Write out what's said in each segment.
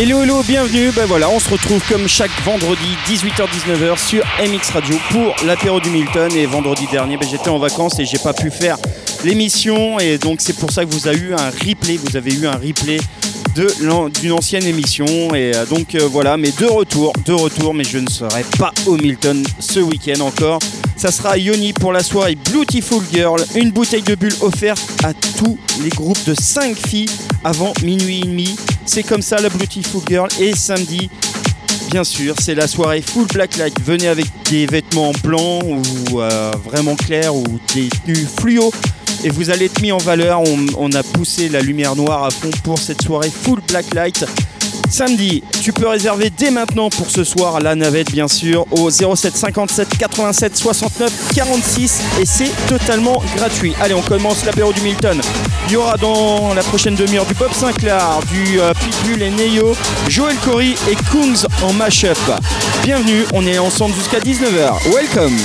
Hello hello, bienvenue. Ben voilà, on se retrouve comme chaque vendredi 18h-19h sur MX Radio pour l'apéro du Milton. Et vendredi dernier, ben, j'étais en vacances et j'ai pas pu faire l'émission. Et donc c'est pour ça que vous avez eu un replay. Vous avez eu un replay d'une ancienne émission. Et euh, donc euh, voilà, mais de retour, de retour, mais je ne serai pas au Milton ce week-end encore. Ça sera Yoni pour la soirée Beautiful Girl, une bouteille de bulle offerte à tous les groupes de 5 filles avant minuit et demi. C'est comme ça la Beautiful Girl. Et samedi, bien sûr, c'est la soirée full black light. Venez avec des vêtements blancs ou euh, vraiment clairs ou des tenues fluo et vous allez être mis en valeur. On, a poussé la lumière noire à fond pour cette soirée full black light. Samedi, tu peux réserver dès maintenant pour ce soir la navette bien sûr au 07 57 87 69 46 et c'est totalement gratuit. Allez, on commence l'apéro du Milton. Il y aura dans la prochaine demi-heure du Bob Sinclair, du euh, Pitbull et Neo, Joel Corey et Kungs en mashup. Bienvenue, on est ensemble jusqu'à 19h. Welcome.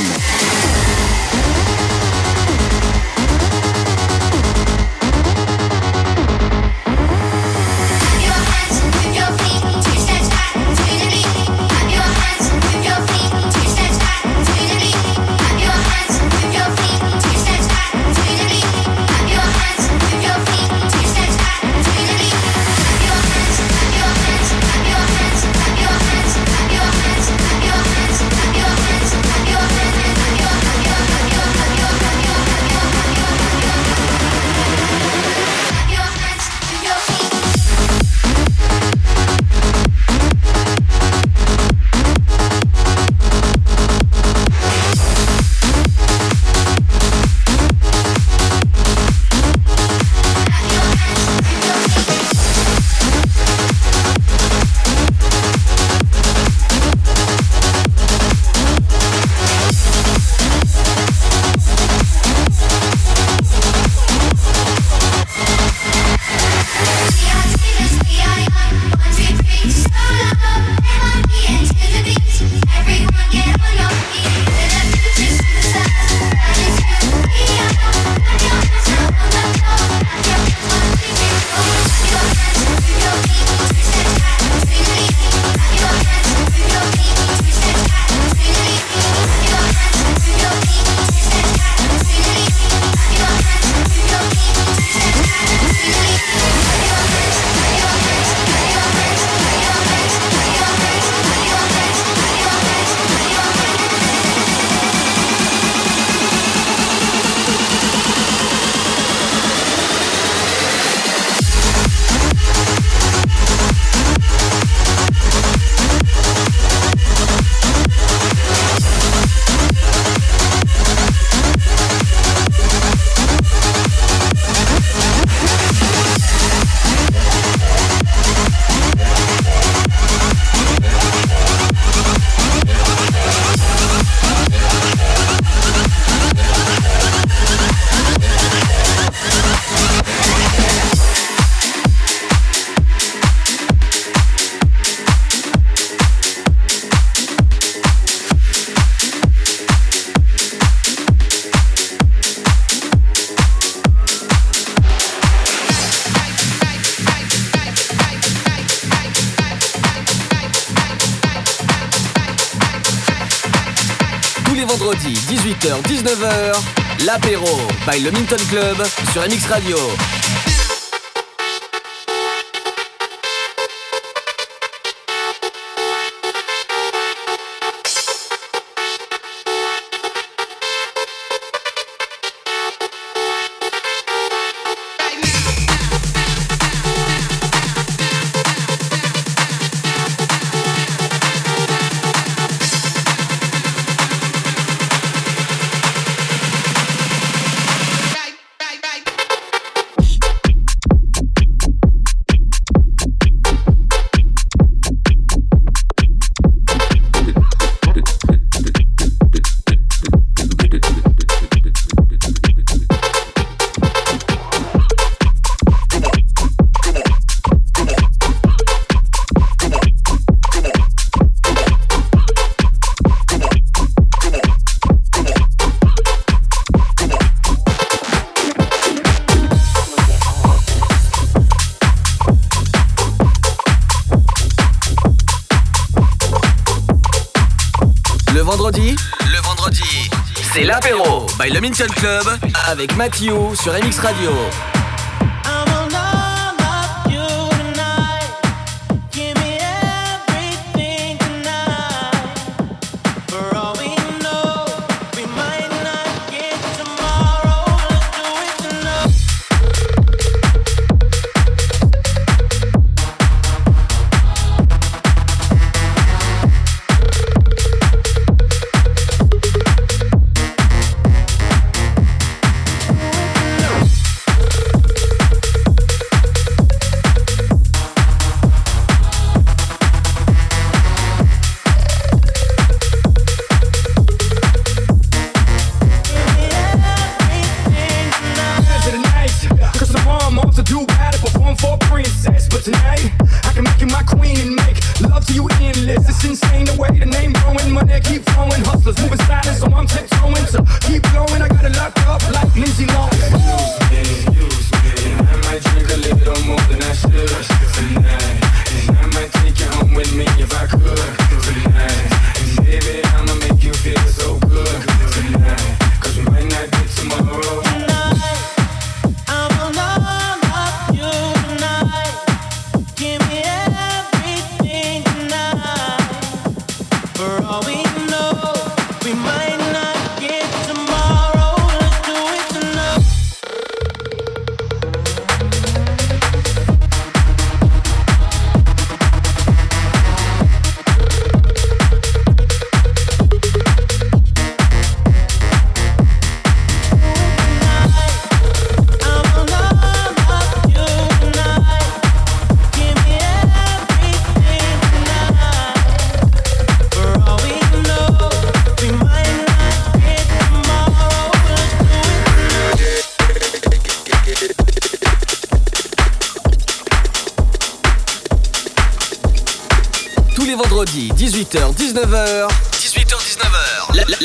L'apéro by le Minton Club sur MX Radio. By Le Minton Club avec Mathieu sur MX Radio.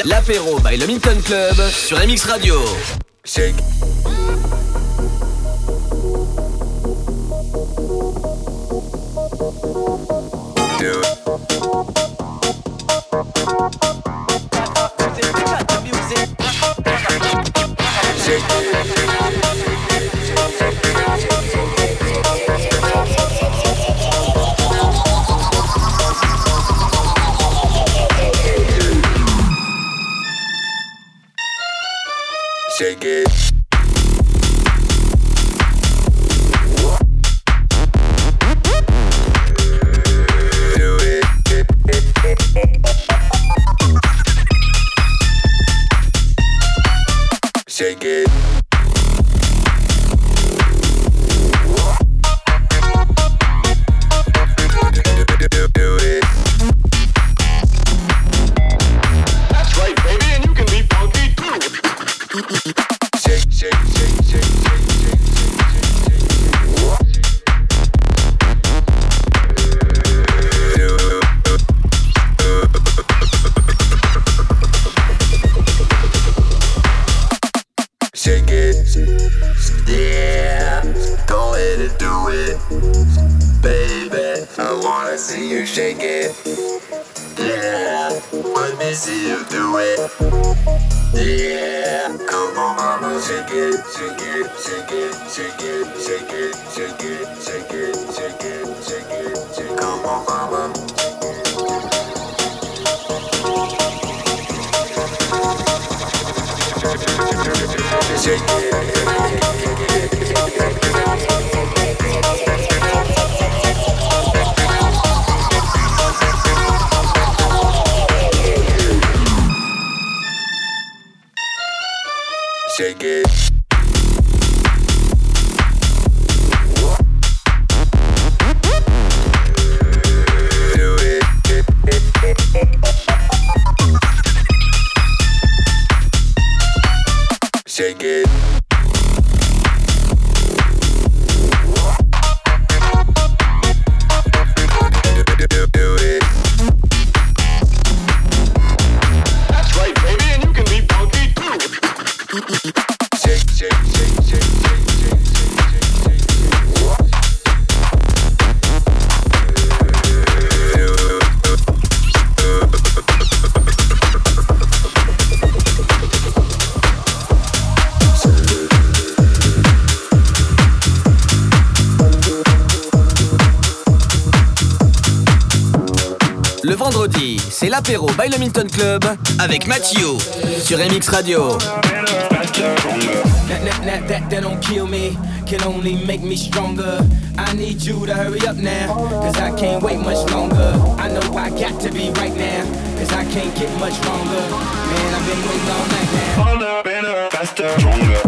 L'apéro by le Minton Club sur MX Radio. Shake. DJ. Milton Club avec Mathieu sur MX Radio. That, don't kill me, can only make me stronger. I need you to hurry up now, cause I can't wait much longer. I know I got to be right now, cause I can't get much longer. Man, I've been waiting all night now. Harder, better, faster, stronger.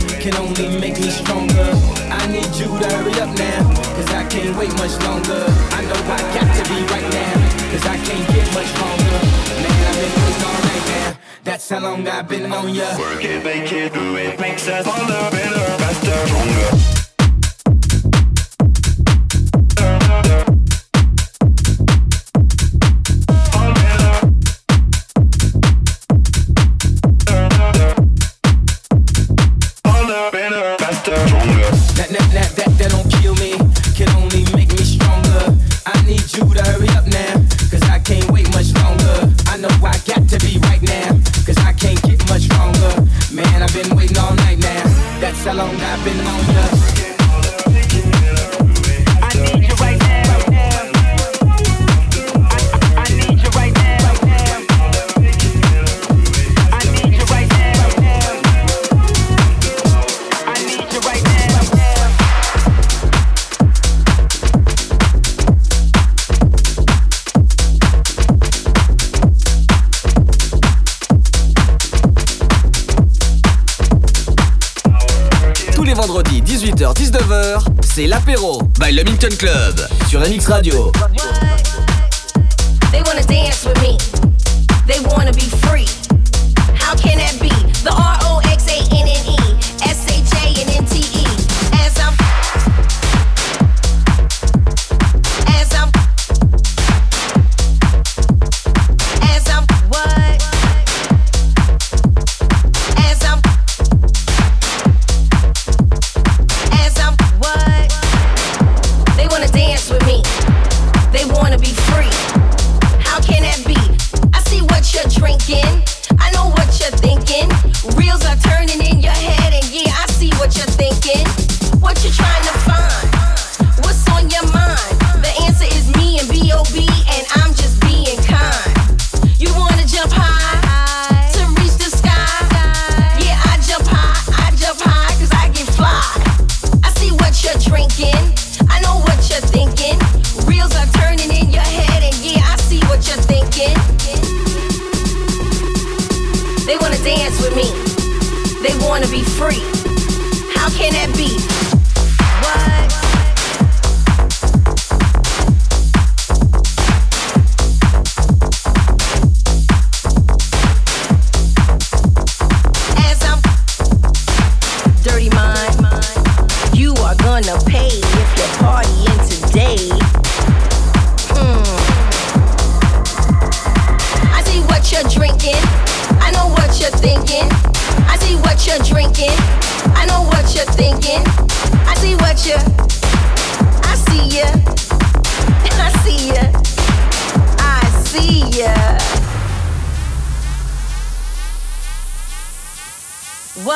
can only make me stronger. I need you to hurry up now, cause I can't wait much longer. I know I got to be right now, cause I can't get much longer. Man, I've been waiting all night now. That's how long I've been on ya. Work it, make it, do it, makes us harder, better, faster, stronger. C'est l'apéro by le Milton Club sur MX Radio. They wanna dance with me. They wanna be free. How can that be?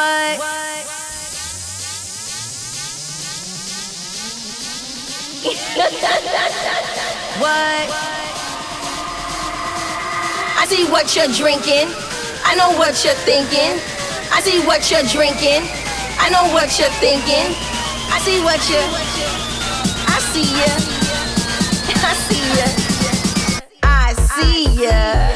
What? What? I see what you're drinking. I know what you're thinking. I see what you're drinking. I know what you're thinking. I see what you. I see ya. I see ya. I see ya.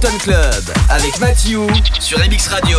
Milton Club avec Mathieu sur MX Radio.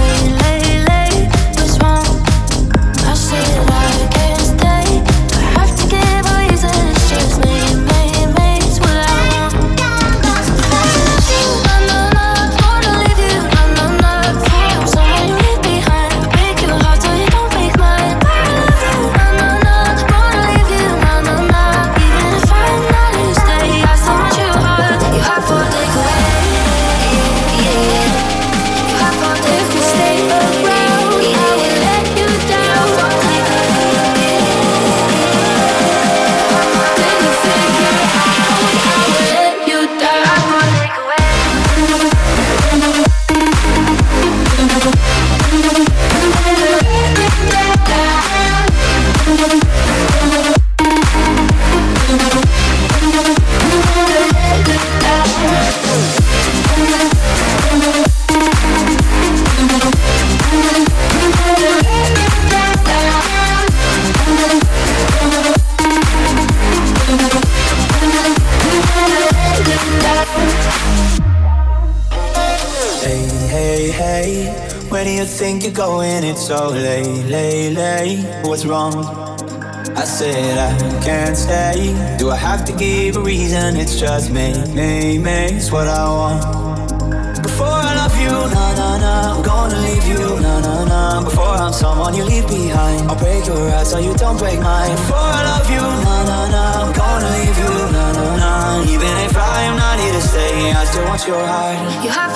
think you're going, it's so late, late, late. What's wrong? I said I can't stay. Do I have to give a reason? It's just me, me, me. It's what I want. Before I love you, na na na, I'm gonna leave you, na na na. Before I'm someone you leave behind, I'll break your heart so you don't break mine. Before I love you, na na na, I'm gonna leave you, na na na. Even if I am not here to stay, I still want your heart. You have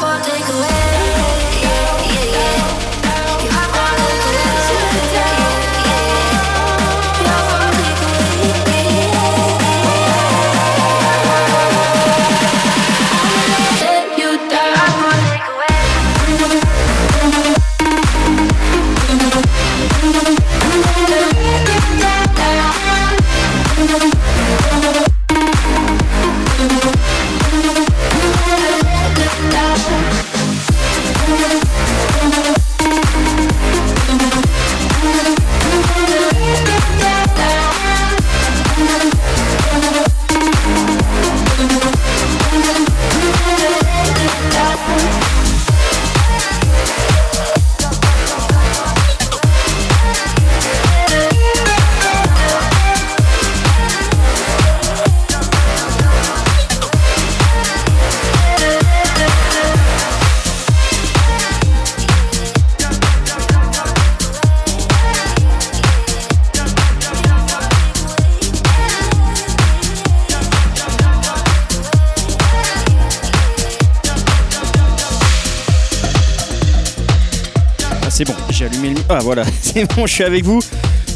c'est bon, je suis avec vous.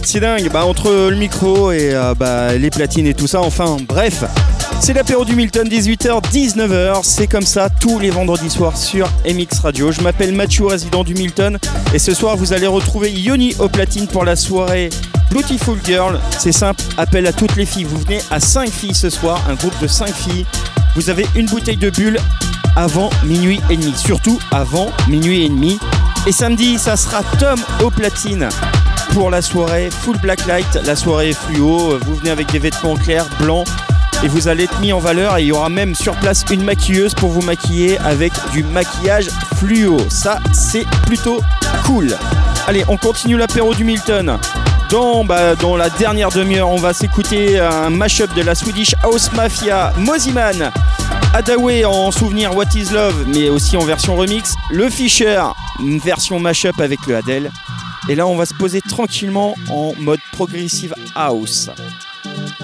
C'est dingue, bah, entre le micro et euh, bah, les platines et tout ça, enfin bref. C'est l'apéro du Milton, 18h, 19h. C'est comme ça tous les vendredis soirs sur MX Radio. Je m'appelle Mathieu, résident du Milton. Et ce soir, vous allez retrouver Yoni au platine pour la soirée Beautiful Girl. C'est simple, appel à toutes les filles. Vous venez à 5 filles ce soir, un groupe de 5 filles. Vous avez une bouteille de bulle avant minuit et demi. Surtout avant minuit et demi. Et samedi, ça sera Tom au platine pour la soirée Full Black Light, la soirée fluo. Vous venez avec des vêtements clairs, blancs, et vous allez être mis en valeur. Et il y aura même sur place une maquilleuse pour vous maquiller avec du maquillage fluo. Ça, c'est plutôt cool. Allez, on continue l'apéro du Milton. Dans, bah, dans la dernière demi-heure, on va s'écouter un mashup de la Swedish House Mafia, Moziman, Adaway en souvenir What is Love, mais aussi en version remix, le Fisher, une version mashup avec le Adele. Et là, on va se poser tranquillement en mode progressive house.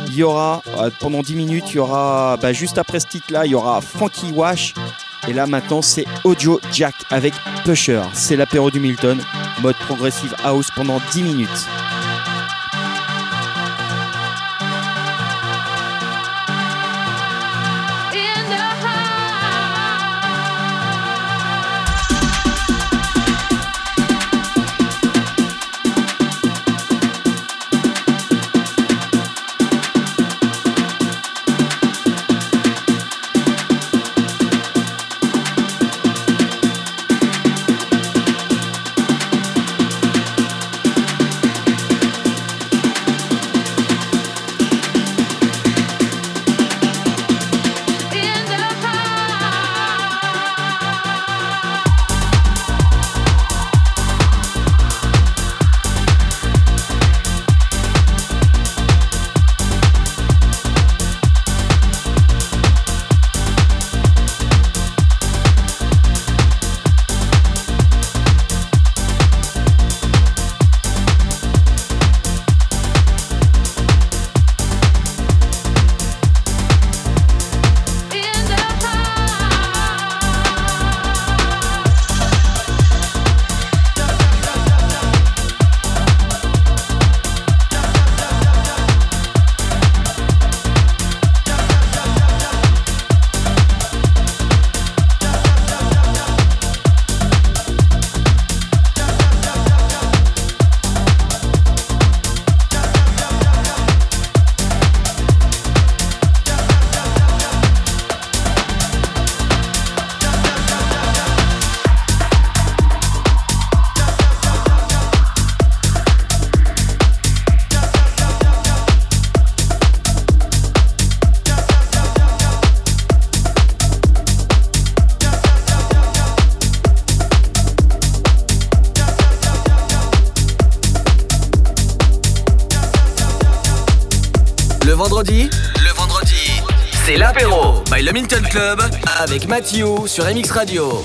Il y aura, euh, pendant 10 minutes, il y aura, bah, juste après ce titre-là, il y aura Frankie Wash. Et là, maintenant, c'est Audio Jack avec Pusher. C'est l'apéro du Milton, mode progressive house pendant 10 minutes. Avec Mathieu sur MX Radio.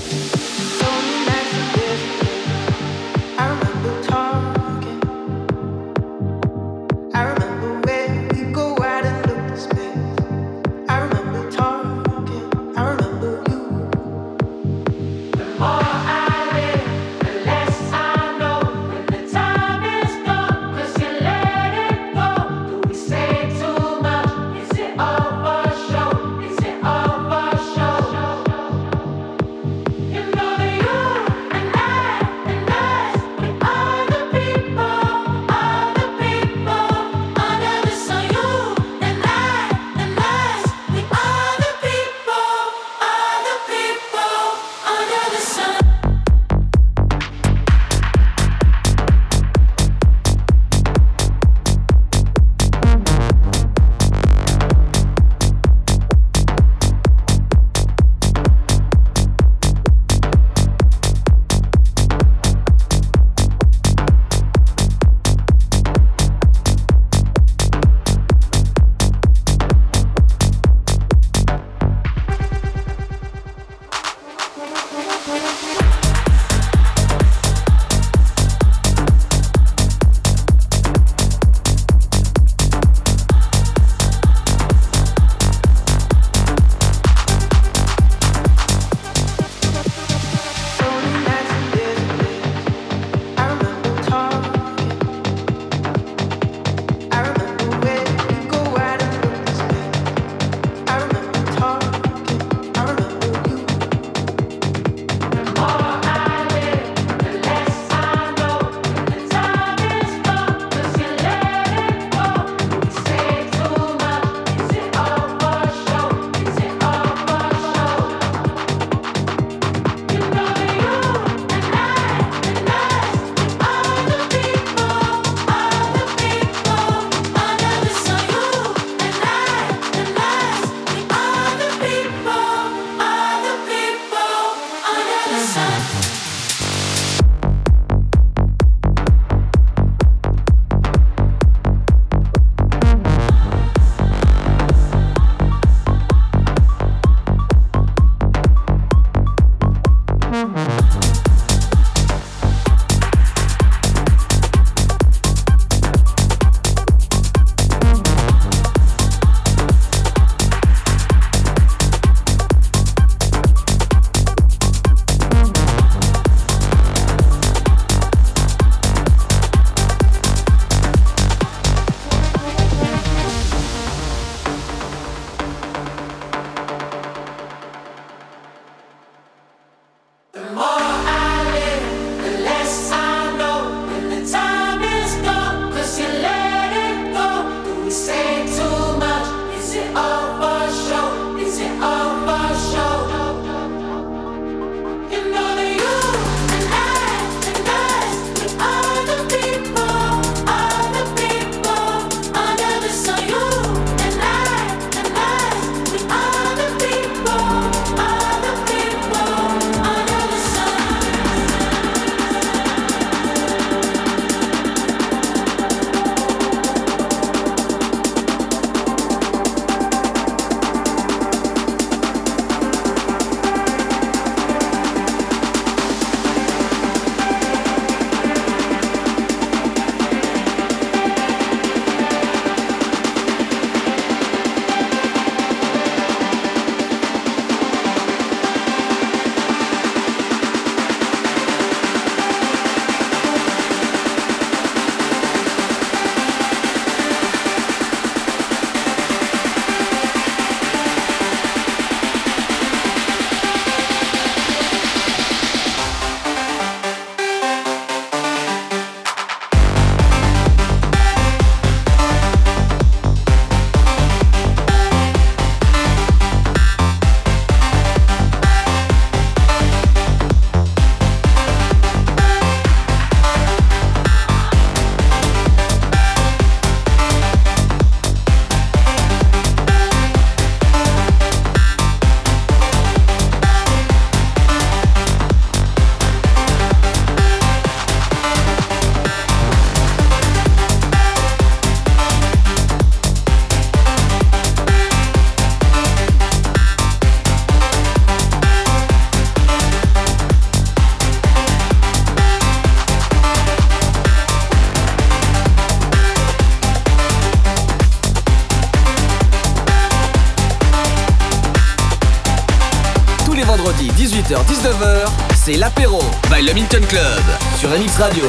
c'est l'apéro by le Milton Club sur MX Radio.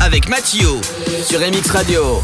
Avec Mathieu sur MX Radio.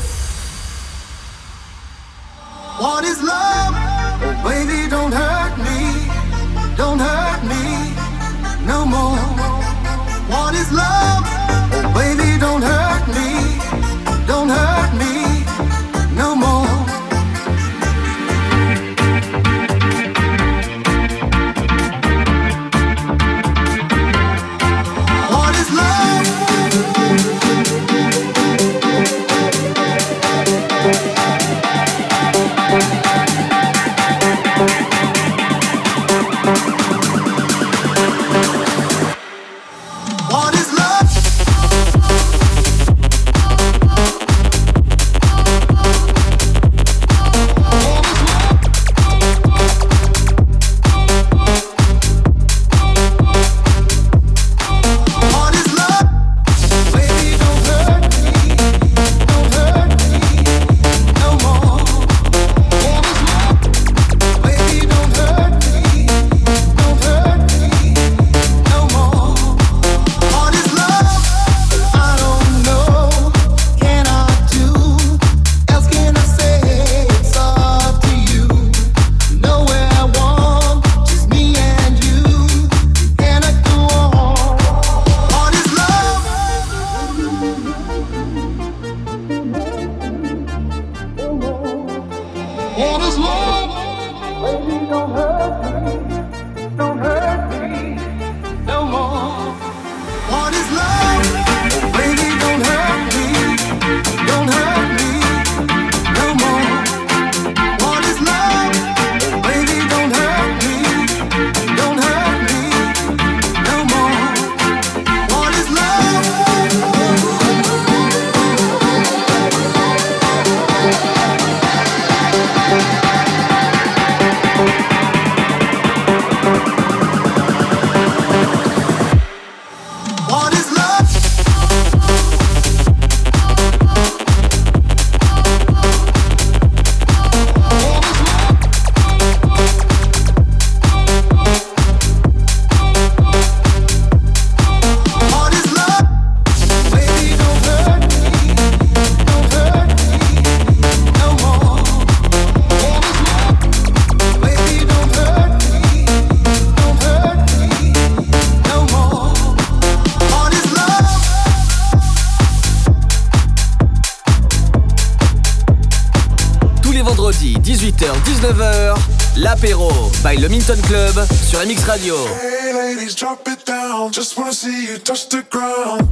Sur MX Radio. Hey ladies, drop it down. Just wanna see you touch the ground.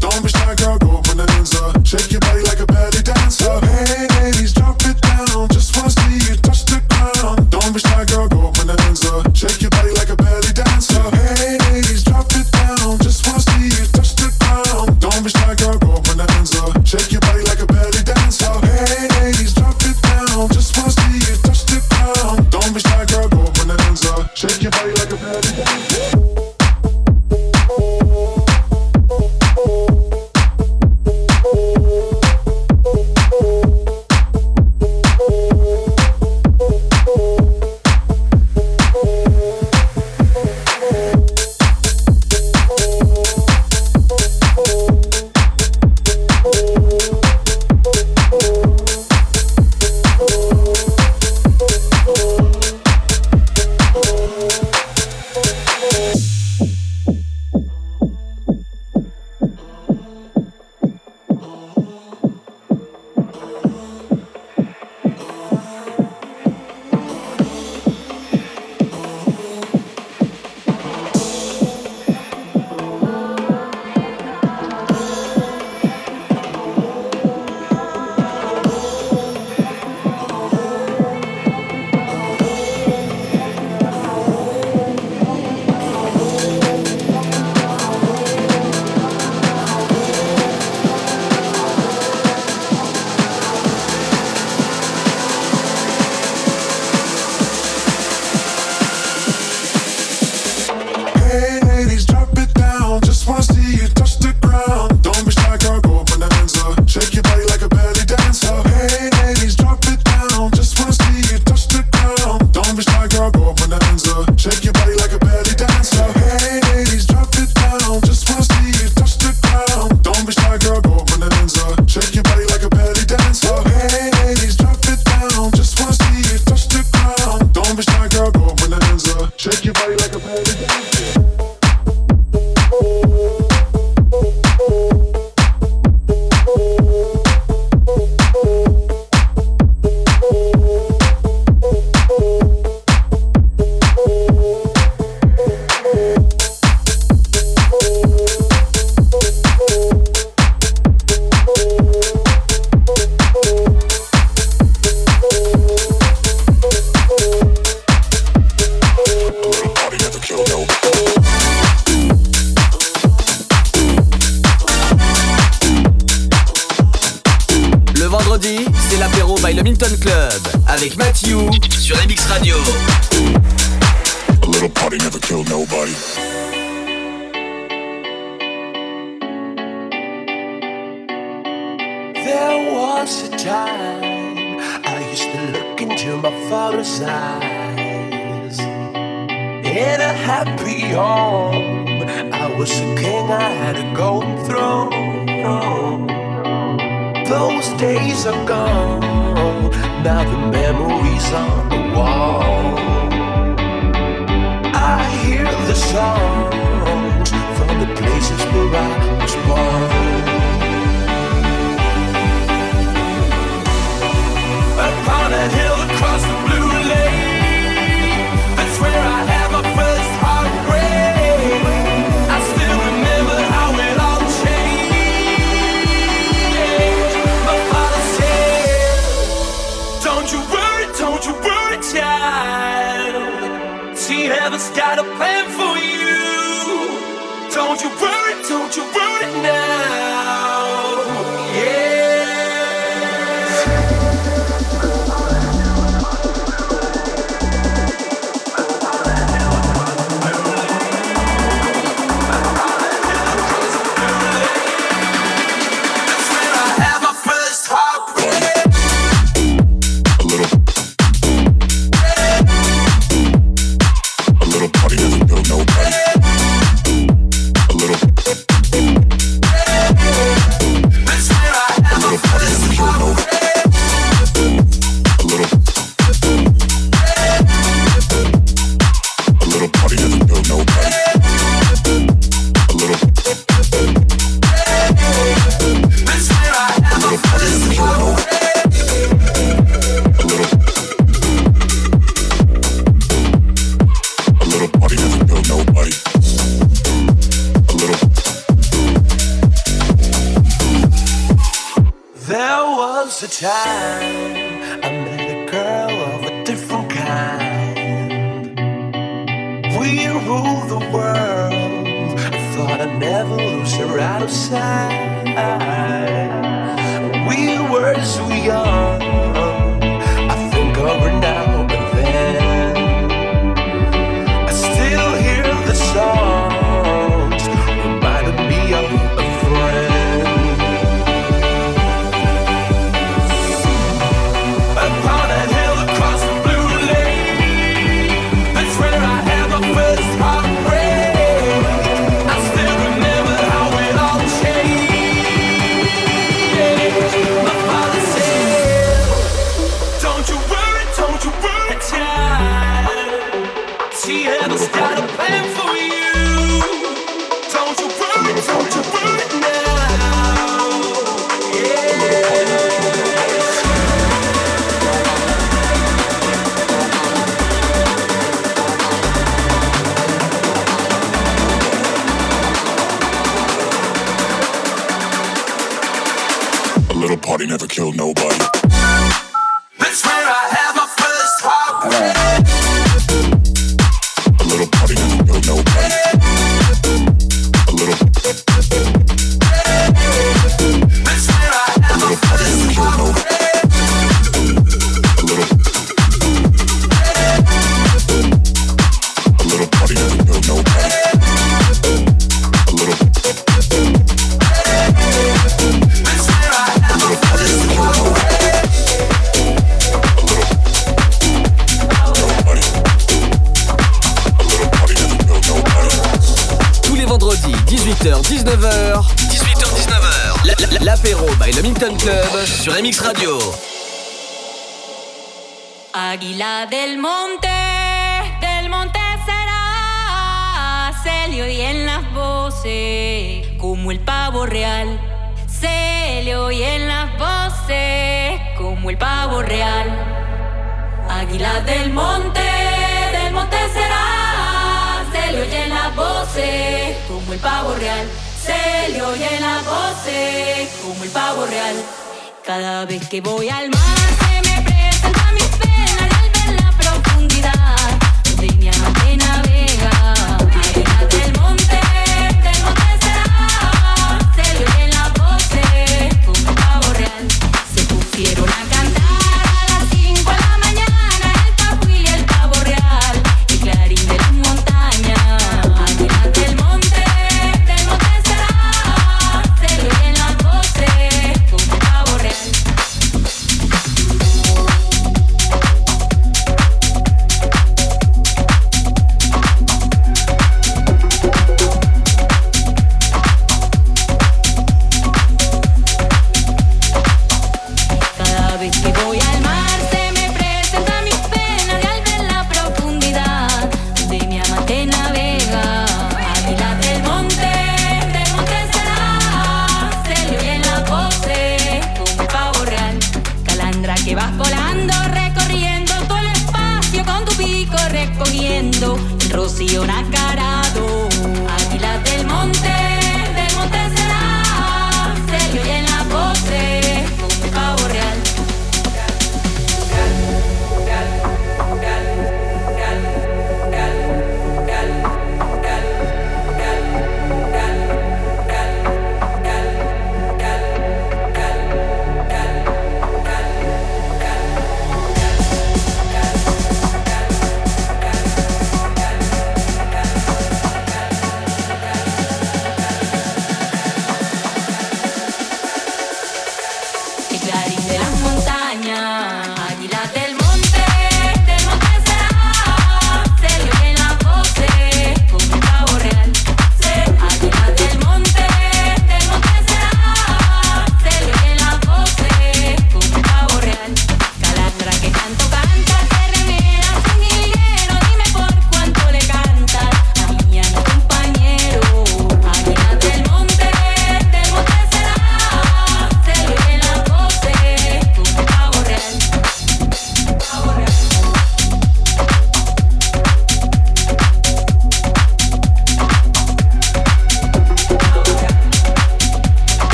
Don't you worry, don't you worry now.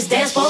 this dance floor.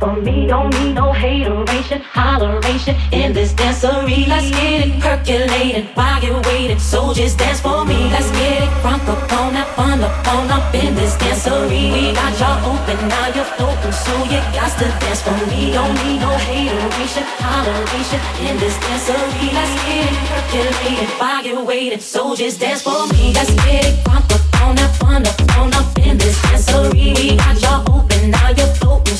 For me. Don't need no hateration, holleration in this dancery. Let's get it percolated while you're waiting. So just dance for me. Let's get it crunk up on up, fun up, on up in this dancery. We got y'all open, now you're floating, so you got to dance for me. Don't need no hateration, holleration in this dancery. Let's get it percolated while you're waiting. So just dance for me. Let's get it crunk up on up, fun up, on up in this dancery. We got y'all open, now you're floating.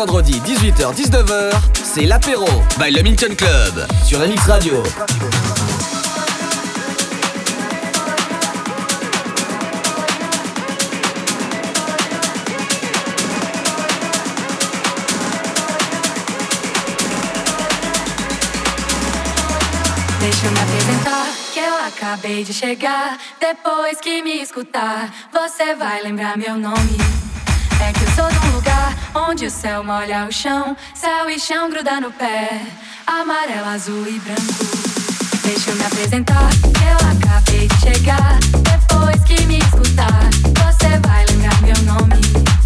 vendredi 18h-19h, c'est l'apéro by le Minton Club sur MX Radio. Deixa eu me apresentar, que eu acabei de chegar. Depois que me escutar, você vai lembrar meu nome. É que eu sou do Onde o céu molha o chão, céu e chão gruda no pé, amarelo, azul e branco. Deixa eu me apresentar, eu acabei de chegar. Depois que me escutar, você vai lembrar meu nome.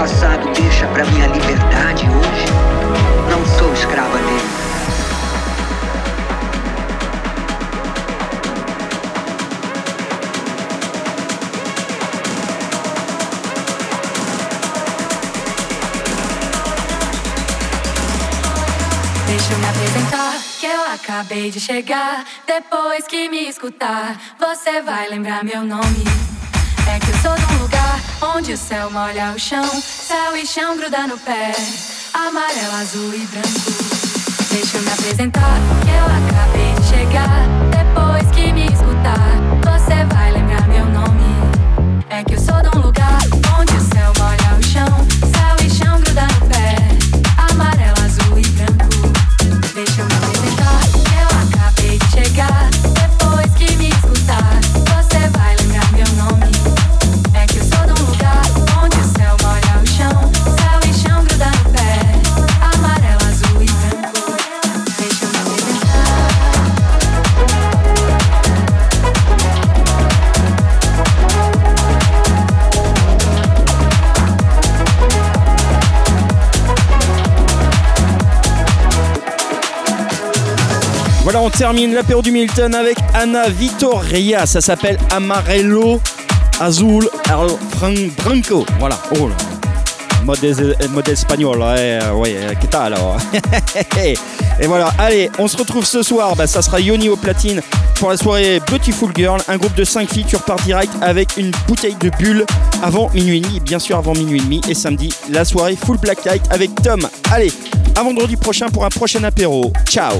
passado deixa para minha liberdade hoje, não sou escrava dele. Deixa eu me apresentar, que eu acabei de chegar. Depois que me escutar, você vai lembrar meu nome onde o céu molha o chão, céu e chão gruda no pé, amarelo, azul e branco. Deixa eu me apresentar, que eu acabei de chegar. Termine l'apéro du Milton avec Anna Vitoria. Ça s'appelle Amarello Azul al Branco. Voilà. Oh là. Mode, es- mode espagnol. Ouais, ouais, que tal alors Et voilà, allez, on se retrouve ce soir. Bah, ça sera Yoni au platine pour la soirée Beautiful Girl. Un groupe de 5 filles. Tu repars direct avec une bouteille de bulle avant minuit et demi. Bien sûr, avant minuit et demi. Et samedi, la soirée Full Black Light avec Tom. Allez, à vendredi prochain pour un prochain apéro. Ciao